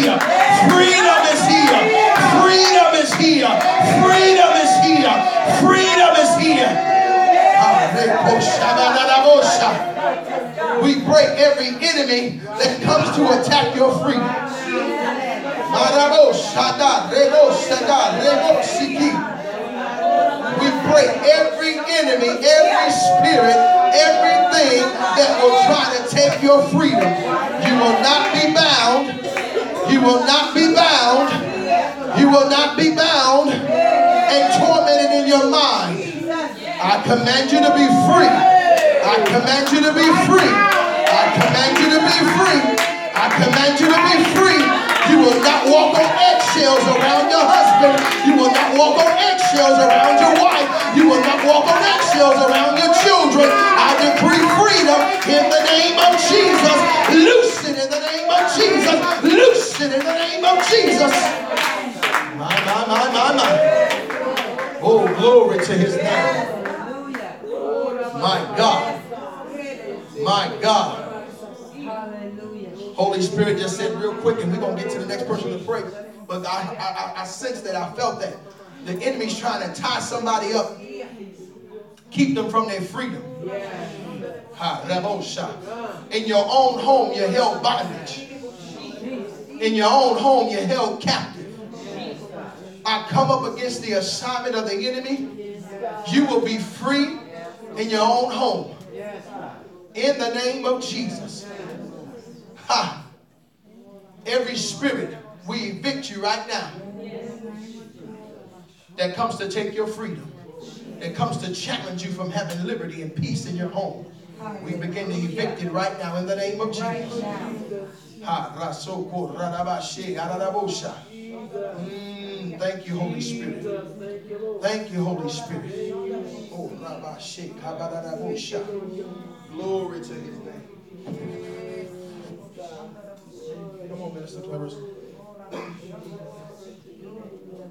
here. Freedom is here. Freedom is here. Freedom is here. Freedom is here. We break every enemy that comes to attack your freedom. We break every enemy, every spirit, everything that will try to take your freedom. You will not be bound. You will not be bound. You will not be bound and tormented in your mind. I command you to be free. I command you to be free. I command you to be free. I command you to be free. You will not walk on eggshells around your husband. You will not walk on eggshells around your wife. You will not walk on eggshells around your children. I decree freedom in the name of Jesus. Loosen In the name of Jesus. My, my, my, my, my. Oh, glory to his name. My God. My God. Hallelujah. Holy Spirit just said real quick, and we're going to get to the next person to pray. But I, I, I sense that, I felt that. The enemy's trying to tie somebody up, keep them from their freedom. In your own home, you're held bondage. In your own home, you're held captive. I come up against the assignment of the enemy. You will be free in your own home. In the name of Jesus. Ha. Every spirit, we evict you right now. That comes to take your freedom. That comes to challenge you from having liberty and peace in your home. We begin to evict it right now in the name of Jesus. Mm, thank you, Holy Spirit. Thank you, Holy Spirit. Oh, Glory to his name. Come on, Minister Clevers.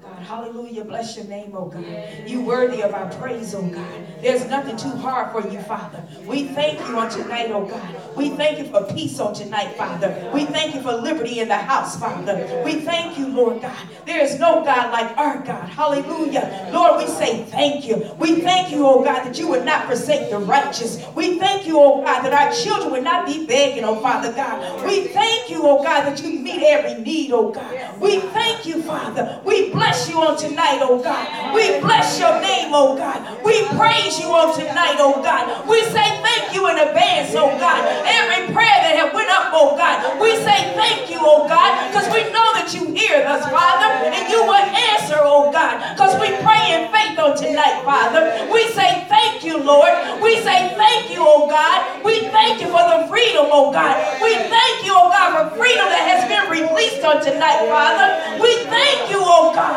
God. Hallelujah. Bless your name, oh God. You worthy of our praise, oh God. There's nothing too hard for you, Father. We thank you on tonight, oh God. We thank you for peace on tonight, Father. We thank you for liberty in the house, Father. We thank you, Lord God. There is no God like our God. Hallelujah. Lord, we say thank you. We thank you, oh God, that you would not forsake the righteous. We thank you, oh God, that our children would not be begging, oh Father God. We thank you, oh God, that you meet every need, oh God. We thank you, Father. We bless you on tonight, oh God. We bless your name, oh God. We praise you on tonight, oh God. We say thank you in advance, oh God. Every prayer that have went up, oh God. We say thank you, oh God, because we know that you hear us, Father, and you will answer, oh God, because we pray in faith on tonight, Father. We say thank you, Lord. We say thank you, oh God. We thank you for the freedom, oh God. We thank you, oh God, for freedom that has been released on tonight, Father. We thank you, oh God.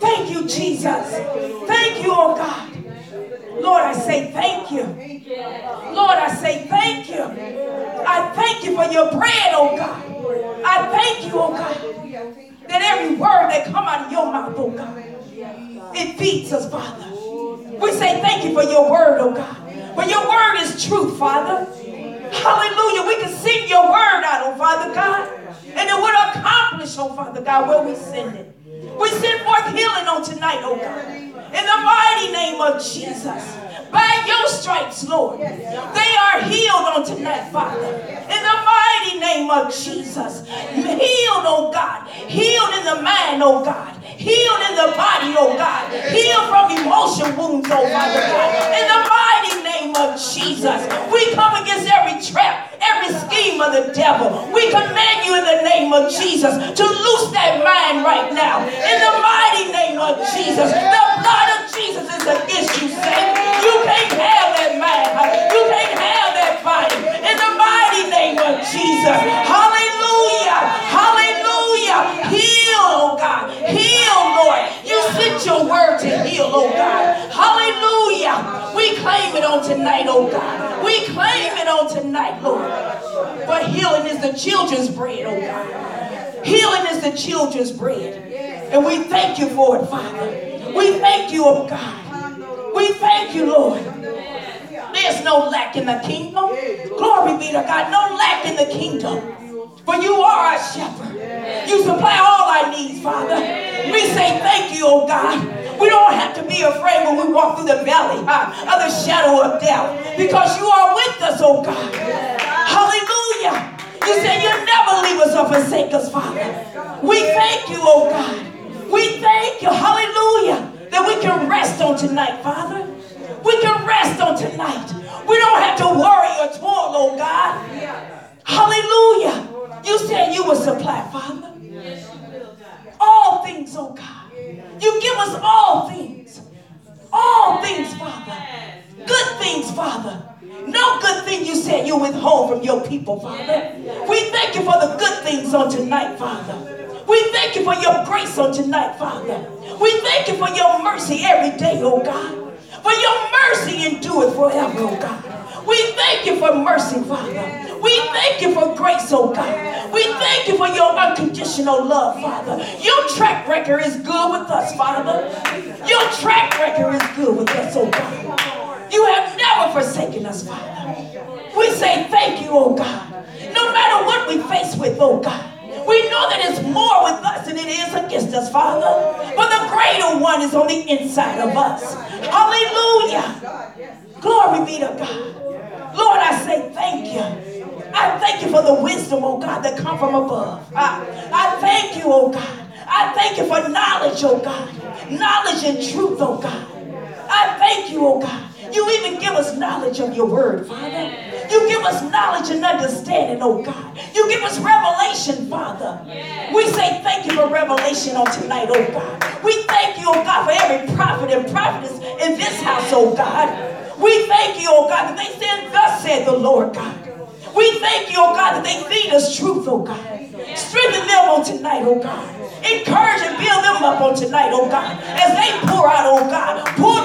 Thank you, Jesus. Thank you, oh God. Lord, I say thank you. Lord, I say thank you. I thank you for your bread, oh God. I thank you, oh God, that every word that come out of your mouth, oh God, it feeds us, Father. We say thank you for your word, oh God. For your word is truth, Father. Hallelujah. We can sing your word out, oh Father God. And it would accomplish, oh Father God, where we send it. We send forth healing on tonight, oh God. In the mighty name of Jesus. By your stripes, Lord. They are healed on tonight, Father. In the mighty name of Jesus. Healed, oh God. Healed in the mind, oh God. Healed in the body, oh God. Healed from emotion wounds, oh Father God. In the mighty name of Jesus. We come against every trap, every scheme of the devil. We command you in the name of Jesus to loose that mind right now. In the mighty name of Jesus. The blood of Jesus is against you, Satan. You can't have that mind. You can't have that body. In the mighty name of Jesus. Hallelujah. Hallelujah. Heal, oh God. Heal, Lord. You sent your word to heal, oh God. Hallelujah. We claim it on tonight, oh God. We claim it on tonight, Lord. But healing is the children's bread, oh God. Healing is the children's bread. And we thank you for it, Father. We thank you, oh God. We thank you, Lord. There's no lack in the kingdom. Glory be to God. No lack in the kingdom. For you are our shepherd. You supply all our needs, Father. We say thank you, oh God. We don't have to be afraid when we walk through the valley of the shadow of death because you are with us, oh God. Hallelujah. You said you'll never leave us or forsake us, Father. We thank you, oh God. We thank you, hallelujah, that we can rest on tonight, Father. We can rest on tonight. We don't have to worry or toil, oh God. Hallelujah. You said you would supply, Father. All things, oh God. You give us all things. All things, Father. Good things, Father. No good thing you said you withhold from your people, Father. We thank you for the good things on tonight, Father. We thank you for your grace on tonight, Father. We thank you for your mercy every day, oh God. For your mercy endureth forever, oh God. We thank you for mercy, Father. We thank you for grace, oh God. We thank you for your unconditional love, Father. Your track record is good with us, Father. Your track record is good with us, oh God. You have never forsaken us, Father. We say thank you, oh God. No matter what we face with, oh God. We know that it's more with us than it is against us, Father. One is on the inside of us. Hallelujah. Glory be to God. Lord, I say thank you. I thank you for the wisdom, oh God, that come from above. I, I thank you, oh God. I thank you for knowledge, oh God. Knowledge and truth, oh God. I thank you, oh God. You even give us knowledge of your word, Father. You give us knowledge and understanding, oh God. You give us revelation, Father. We say thank you for revelation on tonight, oh God. We thank you, oh God, for every prophet and prophetess in this house, oh God. We thank you, oh God, that they said, thus said the Lord God. We thank you, oh God, that they feed us truth, oh God. Strengthen them on tonight, oh God. Encourage and build them up on tonight, oh God. As they pour out, oh God. Pour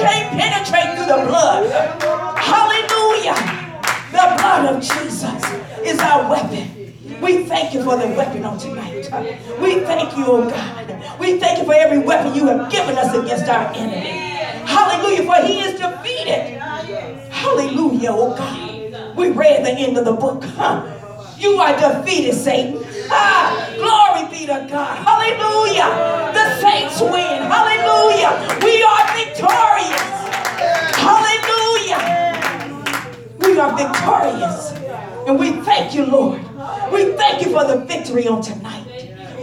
Can't penetrate through the blood. Hallelujah. The blood of Jesus is our weapon. We thank you for the weapon on tonight. We thank you, oh God. We thank you for every weapon you have given us against our enemy. Hallelujah, for he is defeated. Hallelujah, oh God. We read the end of the book. Huh? You are defeated, Satan. Glory be to God. Hallelujah. The saints win. Hallelujah. We are victorious. Hallelujah. We are victorious. And we thank you, Lord. We thank you for the victory on tonight.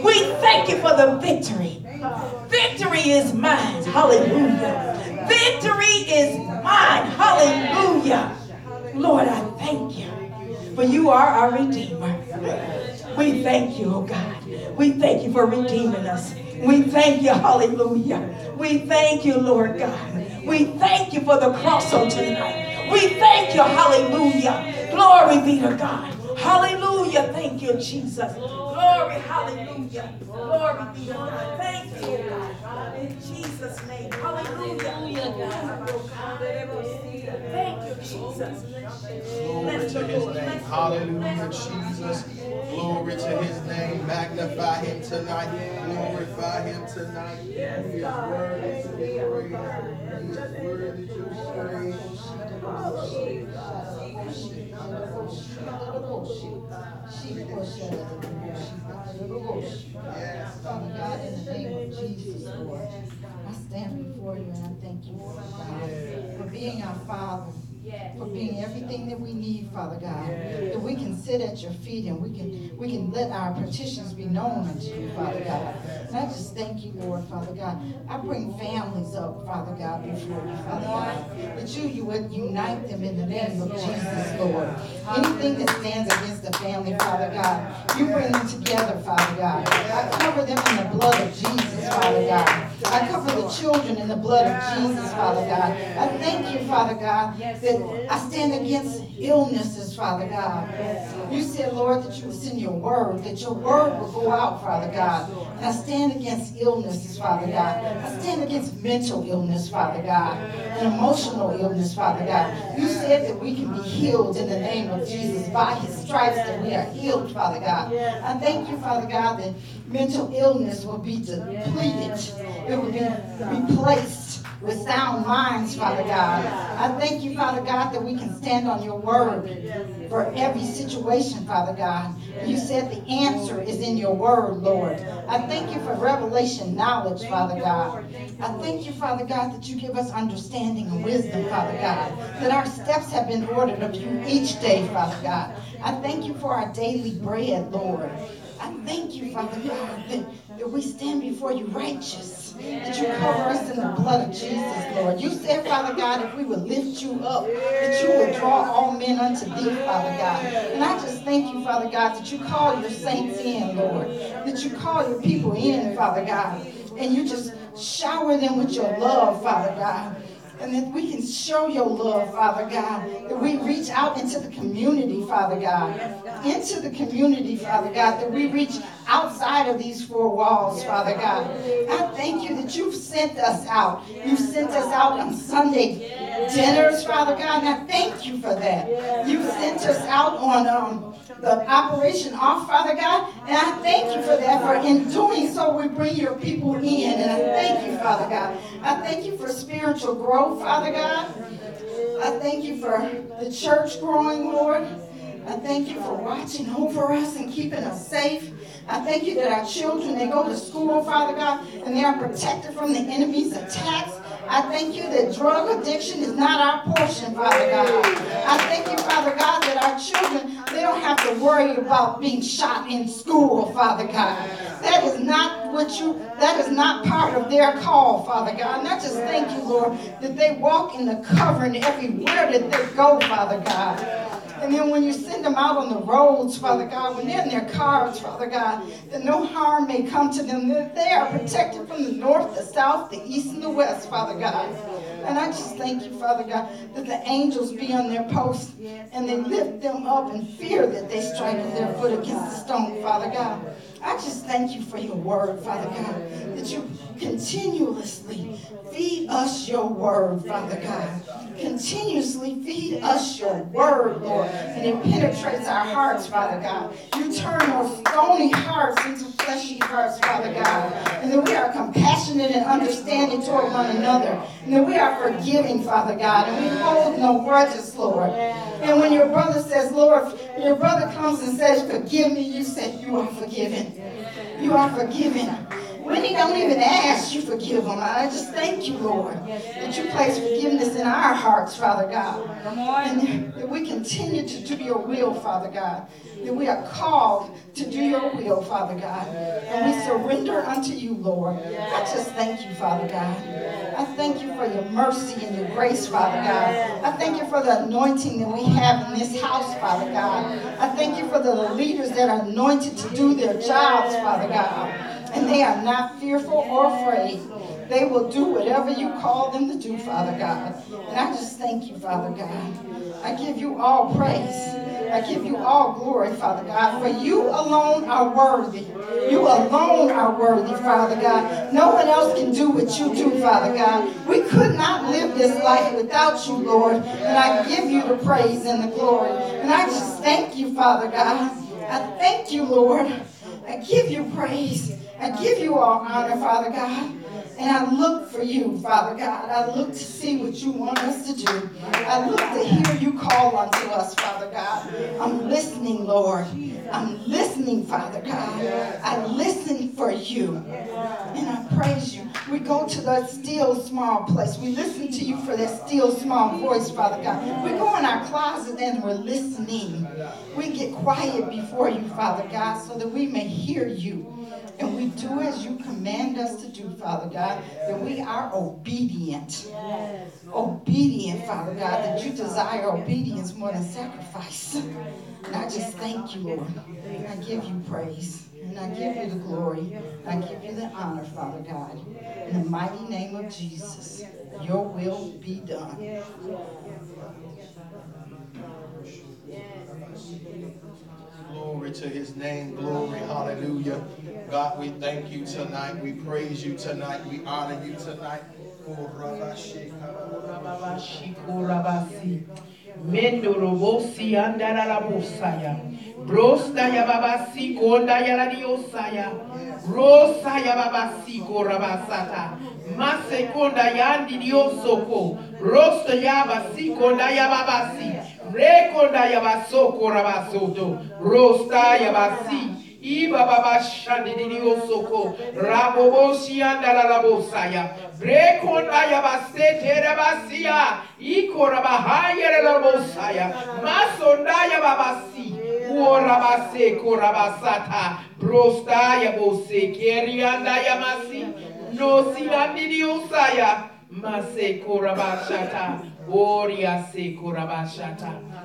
We thank you for the victory. Victory is mine. Hallelujah. Victory is mine. Hallelujah. Lord, I thank you for you are our Redeemer. We thank you, oh God. We thank you for redeeming us. We thank you, hallelujah. We thank you, Lord God. We thank you for the cross on tonight. We thank you, hallelujah. Glory be to God. Hallelujah. Thank you, Jesus. Glory, hallelujah. Glory be to God. Thank you, oh God. In Jesus' name. Hallelujah. Thank you, Jesus. Glory to his name. Hallelujah, Jesus. Glory to his name. Magnify him tonight. Glorify him tonight. He is worthy to be praised. He is worthy to be Yes. Father God, in the name of Jesus, Lord, I stand before you and I thank you, for being our Father for being everything that we need, Father God. That we can sit at your feet and we can we can let our petitions be known unto you, Father God. And I just thank you, Lord, Father God. I bring families up, Father God, before you, Father God. That you, you would unite them in the name of Jesus, Lord. Anything that stands against the family, Father God, you bring them together, Father God. I cover them in the blood of Jesus, Father God. I cover the children in the blood of Jesus, Father God. I thank you, Father God, that I stand against illnesses, Father God. You said, Lord, that you would send your word, that your word will go out, Father God. And I stand against illnesses, Father God. I stand against mental illness, Father God, and emotional illness, Father God. You said that we can be healed in the name of Jesus. By his stripes that we are healed, Father God. I thank you, Father God, that mental illness will be depleted. It will be replaced with sound minds, Father God. I thank you, Father God, that we can stand on your word for every situation, Father God. You said the answer is in your word, Lord. I thank you for revelation knowledge, Father God. I thank you, Father God, that you give us understanding and wisdom, Father God. That our steps have been ordered of you each day, Father God. I thank you for our daily bread, Lord. I thank you, Father God, that, that we stand before you righteous, that you cover us in the blood of Jesus, Lord. You said, Father God, if we would lift you up, that you would draw all men unto thee, Father God. And I just thank you, Father God, that you call your saints in, Lord, that you call your people in, Father God, and you just shower them with your love, Father God and that we can show your love, Father God. That we reach out into the community, Father God. Into the community, Father God. That we reach outside of these four walls, Father God. I thank you that you've sent us out. You've sent us out on Sunday dinners, Father God, and I thank you for that. You sent us out on um, the operation off, Father God, and I thank you for that. For in doing so, we bring your people in, and I thank you, Father God. I thank you for spiritual growth, Father God. I thank you for the church growing, Lord. I thank you for watching over us and keeping us safe. I thank you that our children, they go to school, Father God, and they are protected from the enemy's attacks. I thank you that drug addiction is not our portion, Father God. I thank you, Father God, that our children, they don't have to worry about being shot in school, Father God. That is not what you, that is not part of their call, Father God. And I just thank you, Lord, that they walk in the covering everywhere that they go, Father God. And then when you send them out on the roads, Father God, when they're in their cars, Father God, that no harm may come to them, that they are protected from the north, the south, the east, and the west, Father God. And I just thank you, Father God, that the angels be on their post and they lift them up in fear that they strike with their foot against the stone, Father God. I just thank you for your word, Father God, that you continuously feed us your word, Father God. Continuously feed us your word, Lord, and it penetrates our hearts, Father God. You turn those stony hearts into fleshy hearts, Father God, and that we are compassionate and understanding toward one another, and that we are forgiving, Father God, and we hold no grudges, Lord. And when your brother says, Lord, your brother comes and says, forgive me, you say, you are forgiven. You are forgiven. When he don't even ask, you forgive him. I just thank you, Lord, that you place forgiveness in our hearts, Father God. And that we continue to do your will, Father God. That we are called to do your will, Father God. And we surrender unto you, Lord. I just thank you, Father God. I thank you for your mercy and your grace, Father God. I thank you for the anointing that we have in this house, Father God. I thank you for the leaders that are anointed to do their jobs, Father God and they are not fearful or afraid. They will do whatever you call them to do, Father God. And I just thank you, Father God. I give you all praise. I give you all glory, Father God, for you alone are worthy. You alone are worthy, Father God. No one else can do what you do, Father God. We could not live this life without you, Lord. And I give you the praise and the glory. And I just thank you, Father God. I thank you, Lord. I give you praise. I give you all honor, Father God. And I look for you, Father God. I look to see what you want us to do. I look to hear you call unto us, Father God. I'm listening, Lord. I'm listening, Father God. I listen for you. And I praise you. We go to that still small place. We listen to you for that still small voice, Father God. We go in our closet and we're listening. We get quiet before you, Father God, so that we may hear you. And we do as you command us to do, Father God, that we are obedient. Obedient, Father God, that you desire obedience more than sacrifice. And I just thank you, Lord. And I give you praise. And I give you the glory. I give you the honor, Father God. In the mighty name of Jesus, your will be done. Glory to his name. Glory. Hallelujah. God, we thank you tonight. We praise you tonight. We honor you tonight. Mendo robosi andara la bosaya. Brosta ya babasi konda ya la diosaya. Brosa ya babasi korabasata. Mase konda ya andi diosoko. Rosta ya basi konda ya babasi. Rekonda ya basoko rabasoto. Rosta ya basi. Iba baba shandi di osoko. Rabobosi andala la bosaya. Rekonda ya basete rabasia. Ikora bahaya la bosaya. Masonda ya babasi. Uorabase korabasata. Brosta ya bose. Kerianda ya masi. No si andi di osaya. Mase korabashata.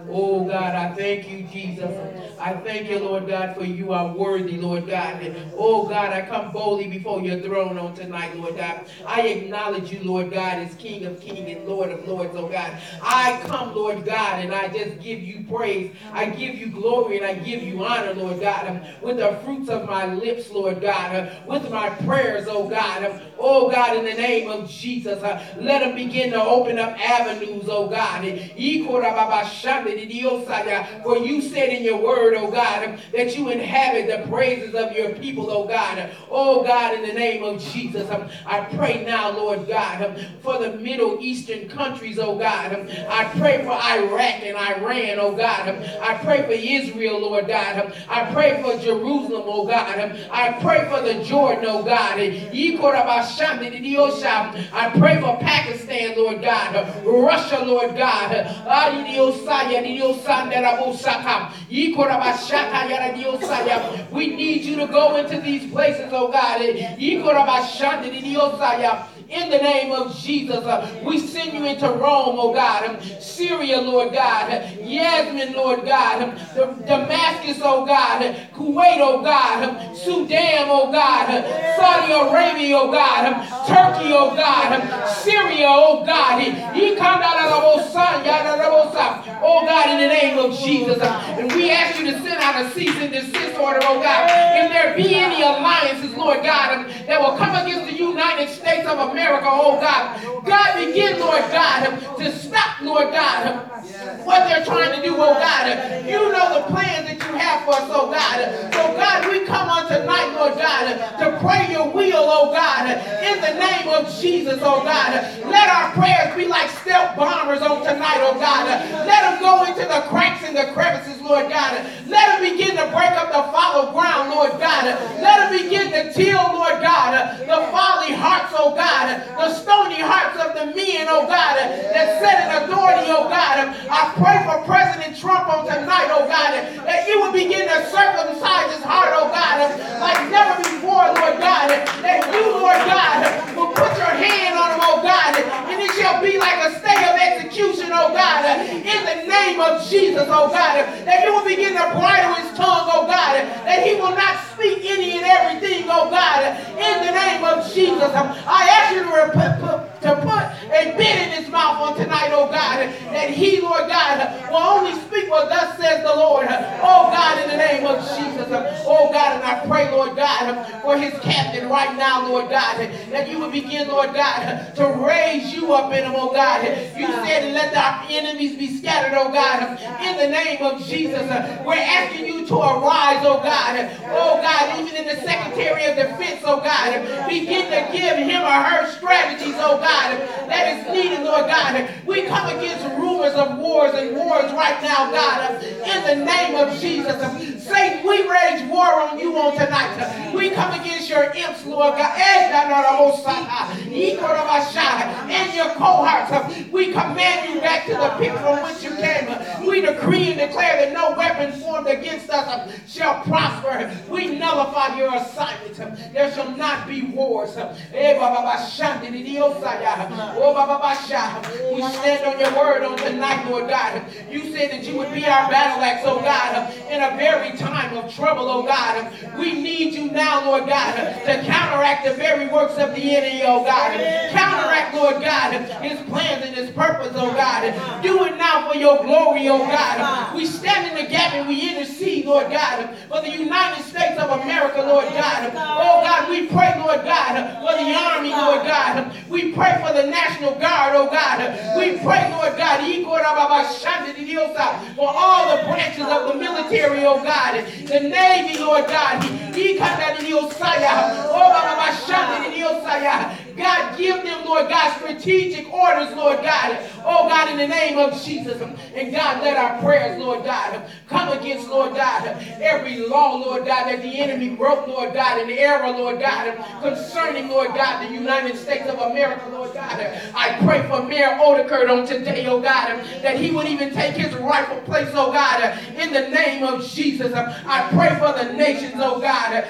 Oh God, I thank you, Jesus. I thank you, Lord God, for you are worthy, Lord God. Oh God, I come boldly before your throne on tonight, Lord God. I acknowledge you, Lord God, as King of kings and Lord of lords, oh God. I come, Lord God, and I just give you praise. I give you glory and I give you honor, Lord God, with the fruits of my lips, Lord God, with my prayers, oh God. Oh God, in the name of Jesus, let them begin to open up avenues, oh God. For you said in your word, oh God, that you inhabit the praises of your people, oh God. Oh God, in the name of Jesus, I pray now, Lord God, for the Middle Eastern countries, oh God. I pray for Iraq and Iran, oh God. I pray for Israel, Lord God. I pray for Jerusalem, oh God. I pray for the Jordan, oh God. I pray for Pakistan, Lord God. Russia, Lord God. Ah, we need you to go into these places, oh God. In the name of Jesus, uh, we send you into Rome, oh God. Um, Syria, Lord God. Yasmin, Lord God. Um, Damascus, oh God. Kuwait, oh God. Um, Sudan, oh God. Saudi Arabia, oh God. Turkey, oh God. Syria, oh God. Oh God, in the name of Jesus. And we ask out a cease and desist order, oh God. If there be any alliances, Lord God, that will come against the United States of America, oh God. God, begin, Lord God, to stop, Lord God, what they're trying to do, oh God. You know the plans that you have for us, oh God. So, God, we come on tonight, Lord God, to pray your will, oh God, in the name of Jesus, oh God. Let our prayers be like stealth bombers on tonight, oh God. Let them go into the cracks and the crevices, Lord God. Let them begin to break up the fallow ground, Lord God. Let them begin to till, Lord God, the folly hearts, oh God. God, the stony hearts of the men, oh God, that set in authority, oh God. I pray for President Trump on tonight, oh God, that you will begin to circumcise his heart, oh God, like never before, Lord God. That you, Lord God, will put your hand on him, oh God, and it shall be like a stay of execution, oh God, in the name of Jesus, oh God. That you will begin to bridle his tongue, oh God, that he will not speak any and everything, oh God, in the name of Jesus. I ask you to, put, to put a bit in his mouth on tonight, oh God, that he, Lord God, will only speak what thus says the Lord. Oh God, in the name of Jesus. Oh God, and I pray, Lord God, for his captain right now, Lord God, that you will begin, Lord God, to raise you up in him, oh God. You said, let our enemies be scattered, oh God, in the name of Jesus. We're asking you to arise, oh God. Oh God, even in the Secretary of Defense, oh God. Begin to give him or her strategies, oh God, that is needed, Lord God. We come against rumors of wars and wars right now, God. In the name of Jesus. Satan, we rage war on you on tonight. We come against your imps, Lord God. And your cohorts. We command you back to the pit from which you came. We decree and declare that no weapon formed against us shall prosper. We nullify your assignment. There shall not be wars. We stand on your word on tonight, Lord God. You said that you would be our battle axe, oh God, in a very time of trouble, oh God. We need you now, Lord God, to counteract the very works of the enemy, oh God. Counteract, Lord God, his plans and his purpose, oh God. Do it now for your glory, oh God. We stand in the gap and we intercede, Lord God, for the United States of America, Lord God. Oh God, we pray, Lord God, for the army, Lord God. We pray for the National Guard, oh God. We pray, Lord God, for all the branches of the military, oh God. The Navy, Lord God. Oh, God, give them, Lord God, strategic orders, Lord God. Oh, God, in the name of Jesus. And God, let our prayers, Lord God, come against, Lord God, every law, Lord God, that the enemy broke, Lord God, in error, Lord God, concerning, Lord God, the United States of America, Lord God. I pray for Mayor Odekert on today, oh God, that he would even take his rightful place, oh God, in the name of Jesus. I pray for the nations, oh God,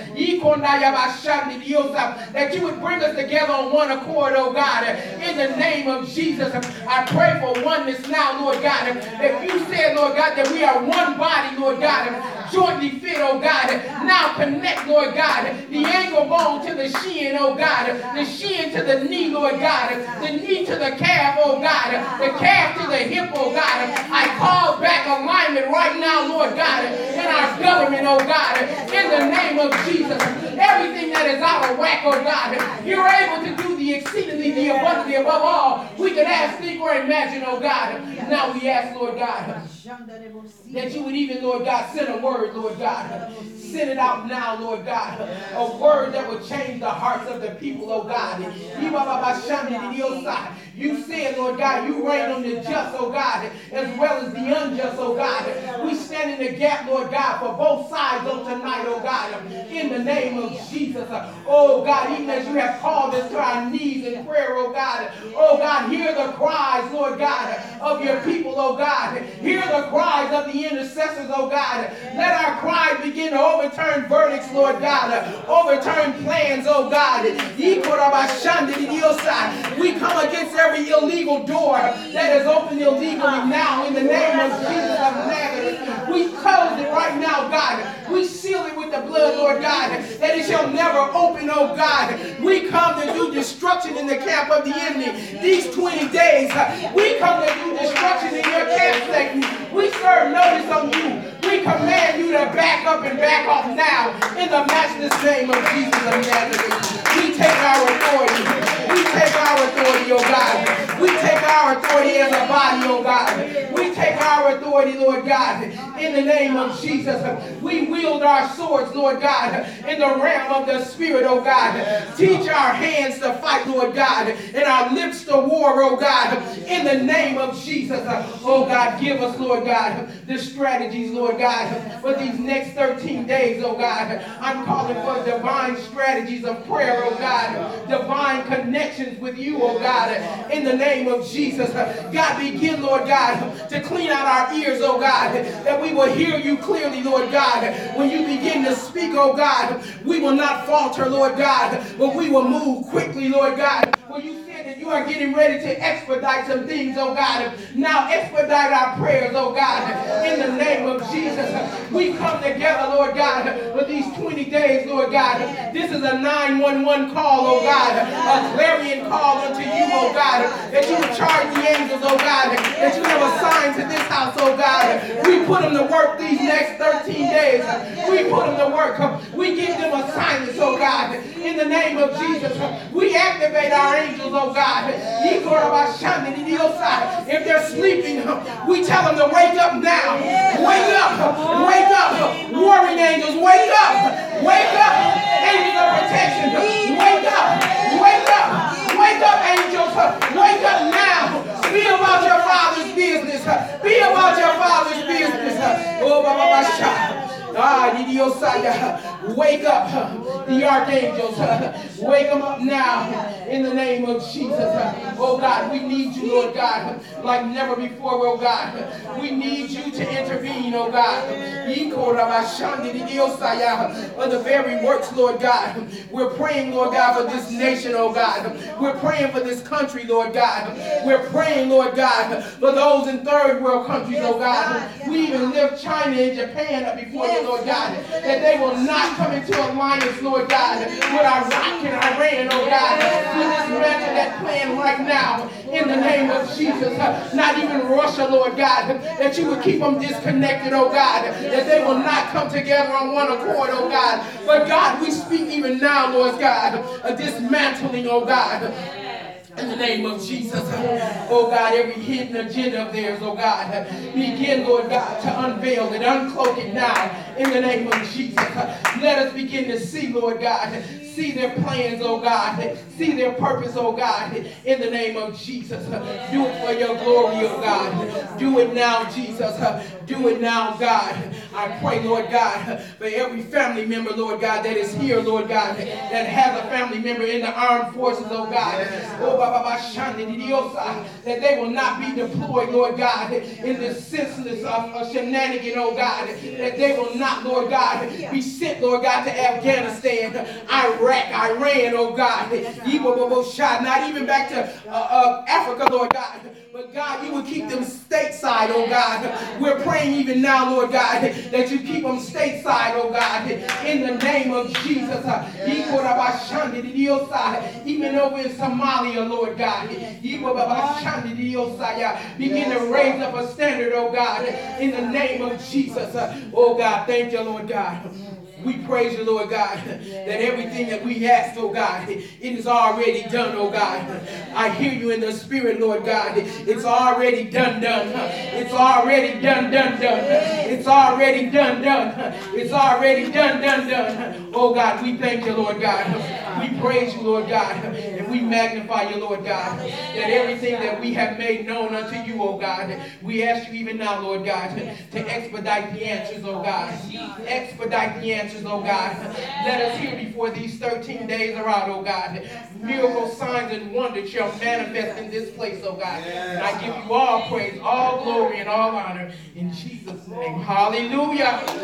that you would bring us together on one accord, oh God, in the name of Jesus. I pray for oneness now, Lord God. If you said, Lord God, that we are one body, Lord God, jointly fit, oh God. Now connect, Lord God, the ankle bone to the shin, oh God, the shin to the knee, Lord God, the knee to the calf, oh God, the calf to the hip, oh God. I call back alignment right now, Lord God, in our government, oh God, in the name of Jesus. Everything that is out of whack, oh God, you're able to do the exceedingly, the abundantly above all we can ask, think, or imagine, oh God. Now we ask, Lord God, that you would even, Lord God, send a word, Lord God. Send it out now, Lord God. A word that would change the hearts of the people, oh God. You said, Lord God, you rain on the just, oh God, as well as the unjust, oh God. We stand in the gap, Lord God, for both sides on tonight, oh God, in the name of Jesus. Oh God, even as you have called us to our knees in prayer, oh God. Oh God, hear the cries, Lord God, of your people, oh God. Hear the cries of the intercessors, oh God. Let our cries begin to overturn verdicts, Lord God. Overturn plans, oh God. We come against every illegal door that is open illegally now in the name of Jesus of Nazareth. We close it right now, God. We seal it with the blood, Lord God, that it shall never open, oh God. We come to do destruction in the camp of the enemy. These 20 days, we come to do destruction in your camp, Satan. We serve notice on you. We command you to back up and back off now in the matchless name of Jesus of Nazareth. We take our authority. We take our authority, oh God. We take our authority as a body, oh God. We take our authority, Lord God, in the name of Jesus. We wield our swords, Lord God, in the realm of the Spirit, oh God. Teach our hands to fight, Lord God, and our lips to war, oh God, in the name of Jesus. Oh God, give us, Lord God, the strategies, Lord God, for these next 13 days, oh God. I'm calling for divine strategies of prayer, oh God, divine connections with you, oh God, in the name of Jesus. God, begin, Lord God, to clean out our ears, oh God, that we will hear you clearly, Lord God. When you begin to speak, oh God, we will not falter, Lord God, but we will move quickly, Lord God. When you said that you are getting ready to expedite some things, oh God, now expedite our prayers, oh God, in the name of Jesus. We come together, Lord God, for these 20 days, Lord God. This is a 911 call, oh God, a clarion call unto you, oh God, that you would charge the angels, oh God, that you have assigned to this house, oh God. We put them to work these next 13 days. We put them to work. We give them assignments, oh God, In the name of Jesus, we activate our angels, oh God. If they're sleeping, we tell them to wake up now. Wake up, wake up. Warring angels, wake up, wake up. Angels of protection, wake up, wake up. Wake up, angels. Wake up now. Be about your father's business. Be about your father's business. Oh, Baba Ah, Wake up the archangels. Wake them up now in the name of Jesus. Oh God, we need you, Lord God, like never before, oh God. We need you to intervene, oh God. On the very works, Lord God. We're praying, Lord God, for this nation, oh God. We're praying for this country, Lord God. We're praying, Lord God, for those in third world countries, oh God. We even lift China and Japan up before you, Lord God, that they will not come into alliance, Lord God, with Iraq and Iran, oh God. We dismantle that plan right now in the name of Jesus. Not even Russia, Lord God, that you would keep them disconnected, oh God, that they will not come together on one accord, oh God. But God, we speak even now, Lord God, a dismantling, oh God. In the name of Jesus, oh God, every hidden agenda of theirs, oh God, begin, Lord God, to unveil it, uncloak it now. In the name of Jesus, let us begin to see, Lord God, see their plans, oh God, see their purpose, oh God, in the name of Jesus. Do it for your glory, oh God. Do it now, Jesus. Do it now, God. I pray, Lord God, for every family member, Lord God, that is here, Lord God, that has a family member in the armed forces, oh God. Oh, that they will not be deployed, Lord God, in this senseless uh, shenanigan, oh God. That they will not, Lord God, be sent, Lord God, to Afghanistan, Iraq, Iran, oh God. Not even back to uh, uh, Africa, Lord God. But God, you would keep them stateside, oh God. We're praying even now, Lord God, that you keep them stateside, oh God, in the name of Jesus. Even over in Somalia, Lord God. Begin to raise up a standard, oh God, in the name of Jesus. Oh God, thank you, Lord God. We praise you, Lord God, that everything that we ask, oh God, it is already done, oh God. I hear you in the spirit, Lord God. It's already done, done. It's already done, done, done. It's already done, done. It's already done, done, done. Oh God, we thank you, Lord God. We praise you, Lord God, we magnify you, Lord God, that everything that we have made known unto you, oh God, we ask you even now, Lord God, to expedite the answers, oh God. Expedite the answers, oh God. Let us hear before these 13 days are out, oh God. Miracle signs and wonders shall manifest in this place, oh God. And I give you all praise, all glory, and all honor in Jesus' name. Hallelujah. Come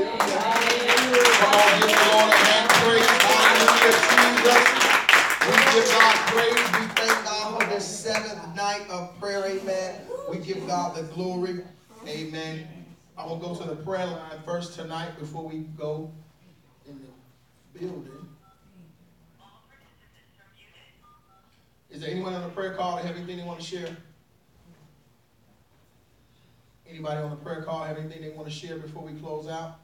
on, give the Lord a hand praise. Hallelujah, Jesus. We give God praise. We thank God for this seventh night of prayer. Amen. We give God the glory. Amen. I will go to the prayer line first tonight before we go in the building. Is there anyone on the prayer call that have anything they want to share? Anybody on the prayer call have anything they want to share before we close out?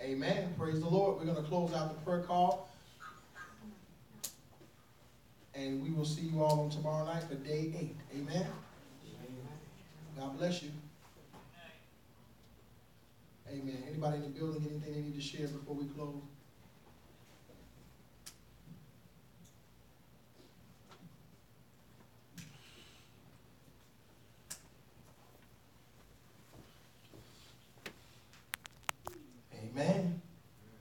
Amen. Praise the Lord. We're going to close out the prayer call. And we will see you all on tomorrow night for day eight. Amen. God bless you. Amen. Anybody in the building, anything they need to share before we close? Amen.